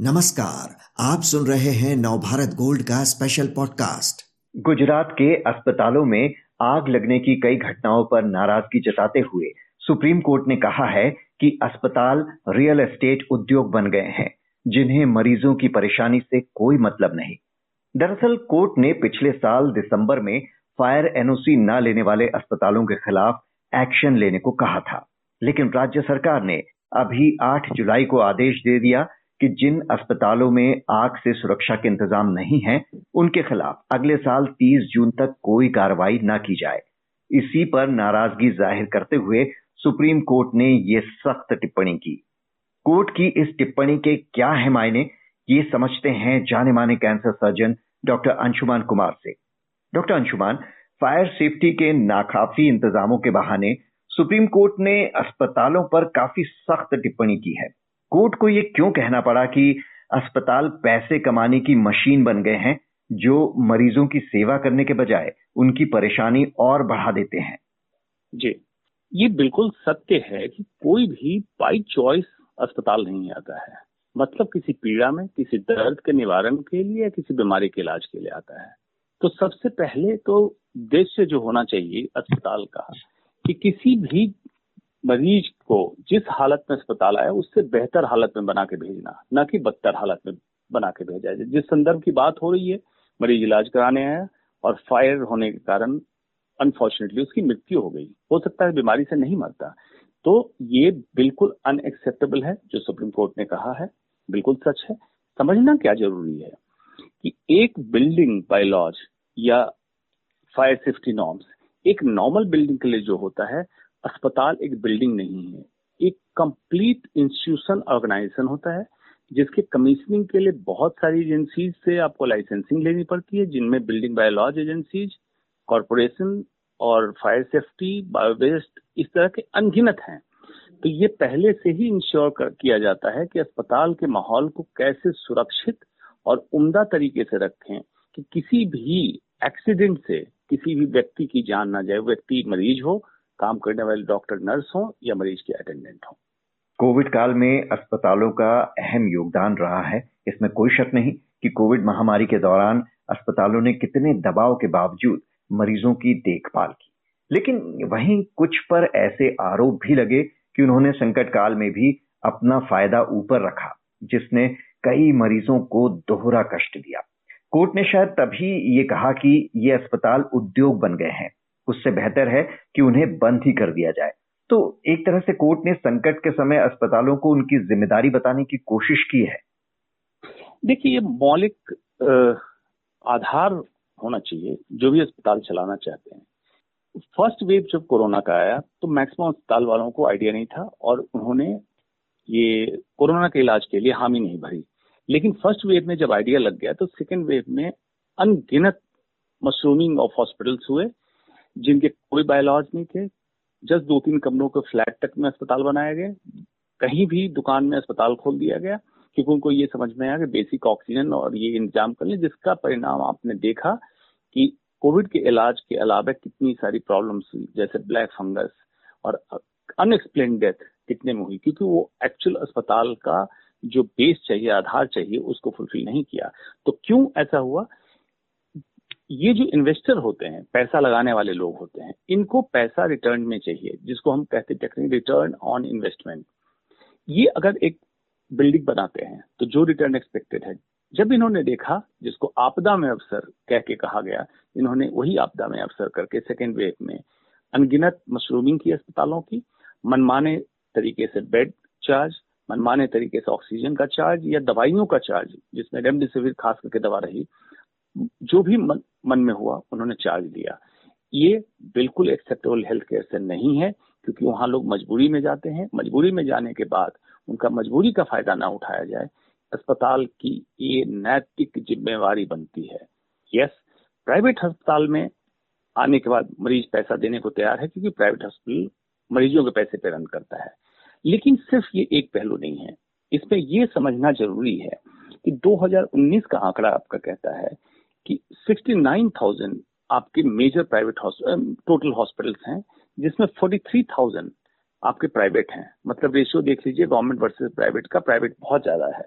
नमस्कार, आप सुन रहे हैं नवभारत गोल्ड का स्पेशल पॉडकास्ट गुजरात के अस्पतालों में आग लगने की कई घटनाओं पर नाराज़गी जताते हुए सुप्रीम कोर्ट ने कहा है कि अस्पताल रियल एस्टेट उद्योग बन गए हैं, जिन्हें मरीजों की परेशानी से कोई मतलब नहीं। दरअसल, कोर्ट ने पिछले साल दिसंबर में फायर एनओसी न लेने वाले अस्पतालों के खिलाफ एक्शन लेने को कहा था, लेकिन राज्य सरकार ने अभी 8 जुलाई को आदेश दे दिया कि जिन अस्पतालों में आग से सुरक्षा के इंतज़ाम नहीं है, उनके खिलाफ अगले साल 30 जून तक कोई कार्रवाई न की जाए। इसी पर नाराज़गी ज़ाहिर करते हुए सुप्रीम कोर्ट ने ये सख्त टिप्पणी की। कोर्ट की इस टिप्पणी के क्या है मायने, ये समझते हैं जाने माने cancer surgeon doctor Anshuman Kumar से। डॉक्टर अंशुमान, फायर सेफ्टी के नाकाफी इंतजामों के बहाने सुप्रीम कोर्ट ने अस्पतालों पर काफ़ी सख्त टिप्पणी की है। कोर्ट को ये क्यों कहना पड़ा कि अस्पताल पैसे कमाने की मशीन बन गए हैं, जो मरीजों की सेवा करने के बजाय उनकी परेशानी और बढ़ा देते हैं? जी। ये बिल्कुल सत्य है कि कोई भी बाई चॉइस अस्पताल नहीं आता है। मतलब किसी पीड़ा में, किसी दर्द के निवारण के लिए या किसी बीमारी के इलाज के लिए आता है। तो सबसे पहले तो उद्देश्य जो होना चाहिए अस्पताल का, कि किसी भी मरीज़ को जिस हालत में अस्पताल आया, उससे बेहतर हालत में बना के भेजना, न कि बदतर हालत में बना के भेजा। जाए जिस संदर्भ की बात हो रही है, मरीज़ इलाज कराने आया और फायर होने के कारण अनफॉर्चुनेटली उसकी मृत्यु हो गई। हो सकता है बीमारी से नहीं मरता। तो ये बिल्कुल अनएक्सेप्टेबल है, जो सुप्रीम कोर्ट ने कहा है। बिल्कुल सच है। समझना क्या ज़रूरी है कि एक बिल्डिंग बायोलॉज या फायर सेफ्टी नॉर्म्स एक नॉर्मल बिल्डिंग के लिए जो होता है अस्पताल एक बिल्डिंग नहीं है, एक कंप्लीट इंस्टीट्यूशन ऑर्गेनाइजेशन होता है, जिसके कमीशनिंग के लिए बहुत सारी एजेंसीज से आपको लाइसेंसिंग लेनी पड़ती है, जिनमें बिल्डिंग बायोलॉज एजेंसीज, कॉरपोरेशन और फायर सेफ्टी, बायोवेस्ट, इस तरह के अनगिनत हैं। तो ये पहले से ही इंश्योर किया जाता है कि अस्पताल के माहौल को कैसे सुरक्षित और उम्दा तरीके से रखें, कि किसी भी एक्सीडेंट से किसी भी व्यक्ति की जान ना जाए, व्यक्ति मरीज़ हो काम करने वाले डॉक्टर, नर्स हो या मरीज़ के अटेंडेंट हों। कोविड काल में अस्पतालों का अहम योगदान रहा है। इसमें कोई शक नहीं कि कोविड महामारी के दौरान अस्पतालों ने कितने दबाव के बावजूद मरीजों की देखभाल की। लेकिन वहीं कुछ पर ऐसे आरोप भी लगे कि उन्होंने संकट काल में भी अपना फ़ायदा ऊपर रखा, जिसने कई मरीजों को दोहरा कष्ट दिया। कोर्ट ने शायद तभी ये कहा कि ये अस्पताल उद्योग बन गए हैं। उससे बेहतर है कि उन्हें बंद ही कर दिया जाए। तो एक तरह से कोर्ट ने संकट के समय अस्पतालों को उनकी ज़िम्मेदारी बताने की कोशिश की है। देखिए, ये मौलिक आधार होना चाहिए, जो भी अस्पताल चलाना चाहते हैं। फ़र्स्ट वेव जब कोरोना का आया तो मैक्सिमम अस्पताल वालों को आइडिया नहीं था और उन्होंने ये कोरोना के इलाज के लिए हामी नहीं भरी। लेकिन फ़र्स्ट वेव में जब आइडिया लग गया तो सेकेंड वेव में अनगिनत मशरूमिंग ऑफ़ हॉस्पिटल्स हुए जिनके कोई बायोलॉज नहीं थे जस्ट दो तीन कमरों के फ्लैट तक में अस्पताल बनाया गया। कहीं भी दुकान में अस्पताल खोल दिया गया, क्योंकि उनको ये समझ में आया कि बेसिक ऑक्सीजन और ये इंतज़ाम कर लें, जिसका परिणाम आपने देखा कि कोविड के इलाज के अलावा कितनी सारी प्रॉब्लम्स हुई जैसे ब्लैक फंगस और अनएक्सप्लेन डेथ कितने में हुई, क्योंकि वो एक्चुअल अस्पताल का जो बेस चाहिए, आधार चाहिए, उसको फुलफिल नहीं किया। तो क्यों ऐसा हुआ? ये जो इन्वेस्टर होते हैं, पैसा लगाने वाले लोग होते हैं, इनको पैसा रिटर्न में चाहिए, जिसको हम कहते हैं रिटर्न ऑन इन्वेस्टमेंट ये अगर एक बिल्डिंग बनाते हैं तो जो रिटर्न एक्सपेक्टेड है, जब इन्होंने देखा, जिसको आपदा में अवसर कह के कहा गया, इन्होंने वही आपदा में अवसर करके सेकेंड वेव में अनगिनत मशरूमिंग की अस्पतालों की, मनमाने तरीके से बेड चार्ज मनमाने तरीके से ऑक्सीजन का चार्ज या दवाइयों का चार्ज जिसमें रेमडेसिविर खास करके दवा रही जो भी मन, मन में हुआ उन्होंने चार्ज दिया। ये बिल्कुल एक्सेप्टेबल हेल्थ केयर से नहीं है क्योंकि वहाँ लोग मजबूरी में जाते हैं। मजबूरी में जाने के बाद उनका मजबूरी का फ़ायदा ना उठाया जाए अस्पताल की ये नैतिक जिम्मेवारी बनती है। यस प्राइवेट अस्पताल में आने के बाद मरीज़ पैसा देने को तैयार है क्योंकि प्राइवेट हॉस्पिटल मरीजों के पैसे पे रन करता है। लेकिन सिर्फ़ ये एक पहलू नहीं है। इसमें ये समझना ज़रूरी है कि 2019 का आंकड़ा आपका कहता है कि 69,000 आपके मेजर प्राइवेट टोटल हॉस्पिटल्स हैं जिसमें 43,000 आपके प्राइवेट हैं। मतलब रेशियो देख लीजिए गवर्नमेंट वर्सेस प्राइवेट का प्राइवेट बहुत ज़्यादा है।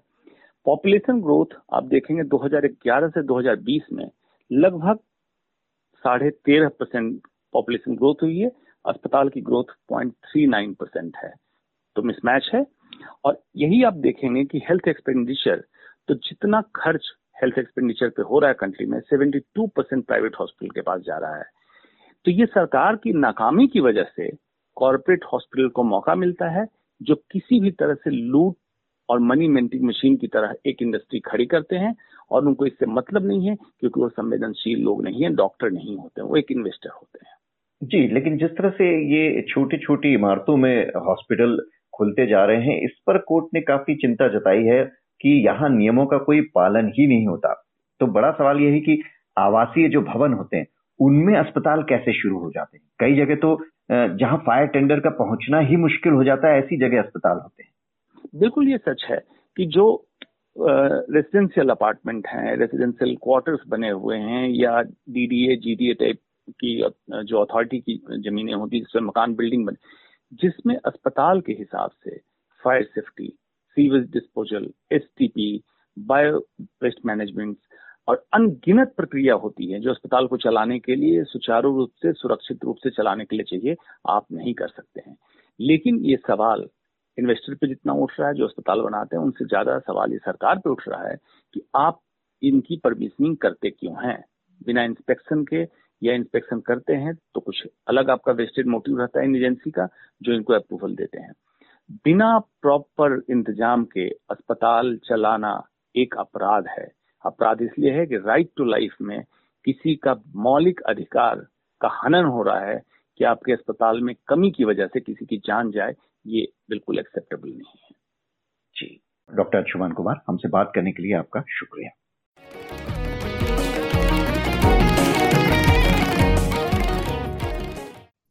पॉपुलेशन ग्रोथ आप देखेंगे 2011 से 2020 में लगभग साढ़े तेरह परसेंट पॉपुलेशन ग्रोथ हुई है अस्पताल की growth point three nine percent है। तो मिसमैच है। और यही आप देखेंगे कि हेल्थ एक्सपेंडिचर तो जितना खर्च हेल्थ एक्सपेंडिचर पे हो रहा है कंट्री में 72 परसेंट प्राइवेट हॉस्पिटल के पास जा रहा है। तो ये सरकार की नाकामी की वजह से कॉरपोरेट हॉस्पिटल को मौका मिलता है, जो किसी भी तरह से लूट और मनी मेंटिंग मशीन की तरह एक इंडस्ट्री खड़ी करते हैं, और उनको इससे मतलब नहीं है, क्योंकि वो संवेदनशील लोग नहीं है डॉक्टर नहीं होते वो एक इन्वेस्टर होते हैं। जी, लेकिन जिस तरह से ये छोटी छोटी इमारतों में हॉस्पिटल खुलते जा रहे हैं, इस पर कोर्ट ने काफ़ी चिंता जताई है कि यहाँ नियमों का कोई पालन ही नहीं होता। तो बड़ा सवाल यह है कि आवासीय जो भवन होते हैं, उनमें अस्पताल कैसे शुरू हो जाते हैं? कई जगह तो जहाँ फायर टेंडर का पहुँचना ही मुश्किल हो जाता है, ऐसी जगह अस्पताल होते हैं। बिल्कुल, ये सच है कि जो रेसिडेंशियल अपार्टमेंट हैं रेसिडेंशियल क्वार्टर्स बने हुए हैं, या डीडीए जीडीए टाइप की जो अथॉरिटी की जमीनें होती जिसमें मकान बिल्डिंग बने, जिसमें अस्पताल के हिसाब से fire safety sewage disposal STP bio waste management और अनगिनत प्रक्रिया होती है जो अस्पताल को चलाने के लिए सुचारू रूप से, सुरक्षित रूप से चलाने के लिए चाहिए, आप नहीं कर सकते हैं। लेकिन ये सवाल इन्वेस्टर पे जितना उठ रहा है, जो अस्पताल बनाते हैं, उनसे ज़्यादा सवाल ये सरकार पे उठ रहा है कि आप इनकी परमिशनिंग करते क्यों हैं? बिना इंस्पेक्शन के या इंस्पेक्शन करते हैं तो कुछ अलग आपका वेस्टेड मोटिव रहता है इन एजेंसी का, जो इनको अप्रूवल देते हैं। बिना प्रॉपर इंतज़ाम के अस्पताल चलाना एक अपराध है। अपराध इसलिए है कि राइट टू लाइफ में किसी का मौलिक अधिकार का हनन हो रहा है कि आपके अस्पताल में कमी की वजह से किसी की जान जाए, ये बिल्कुल एक्सेप्टेबल नहीं है। जी। डॉक्टर अंशुमान कुमार, हमसे बात करने के लिए आपका शुक्रिया।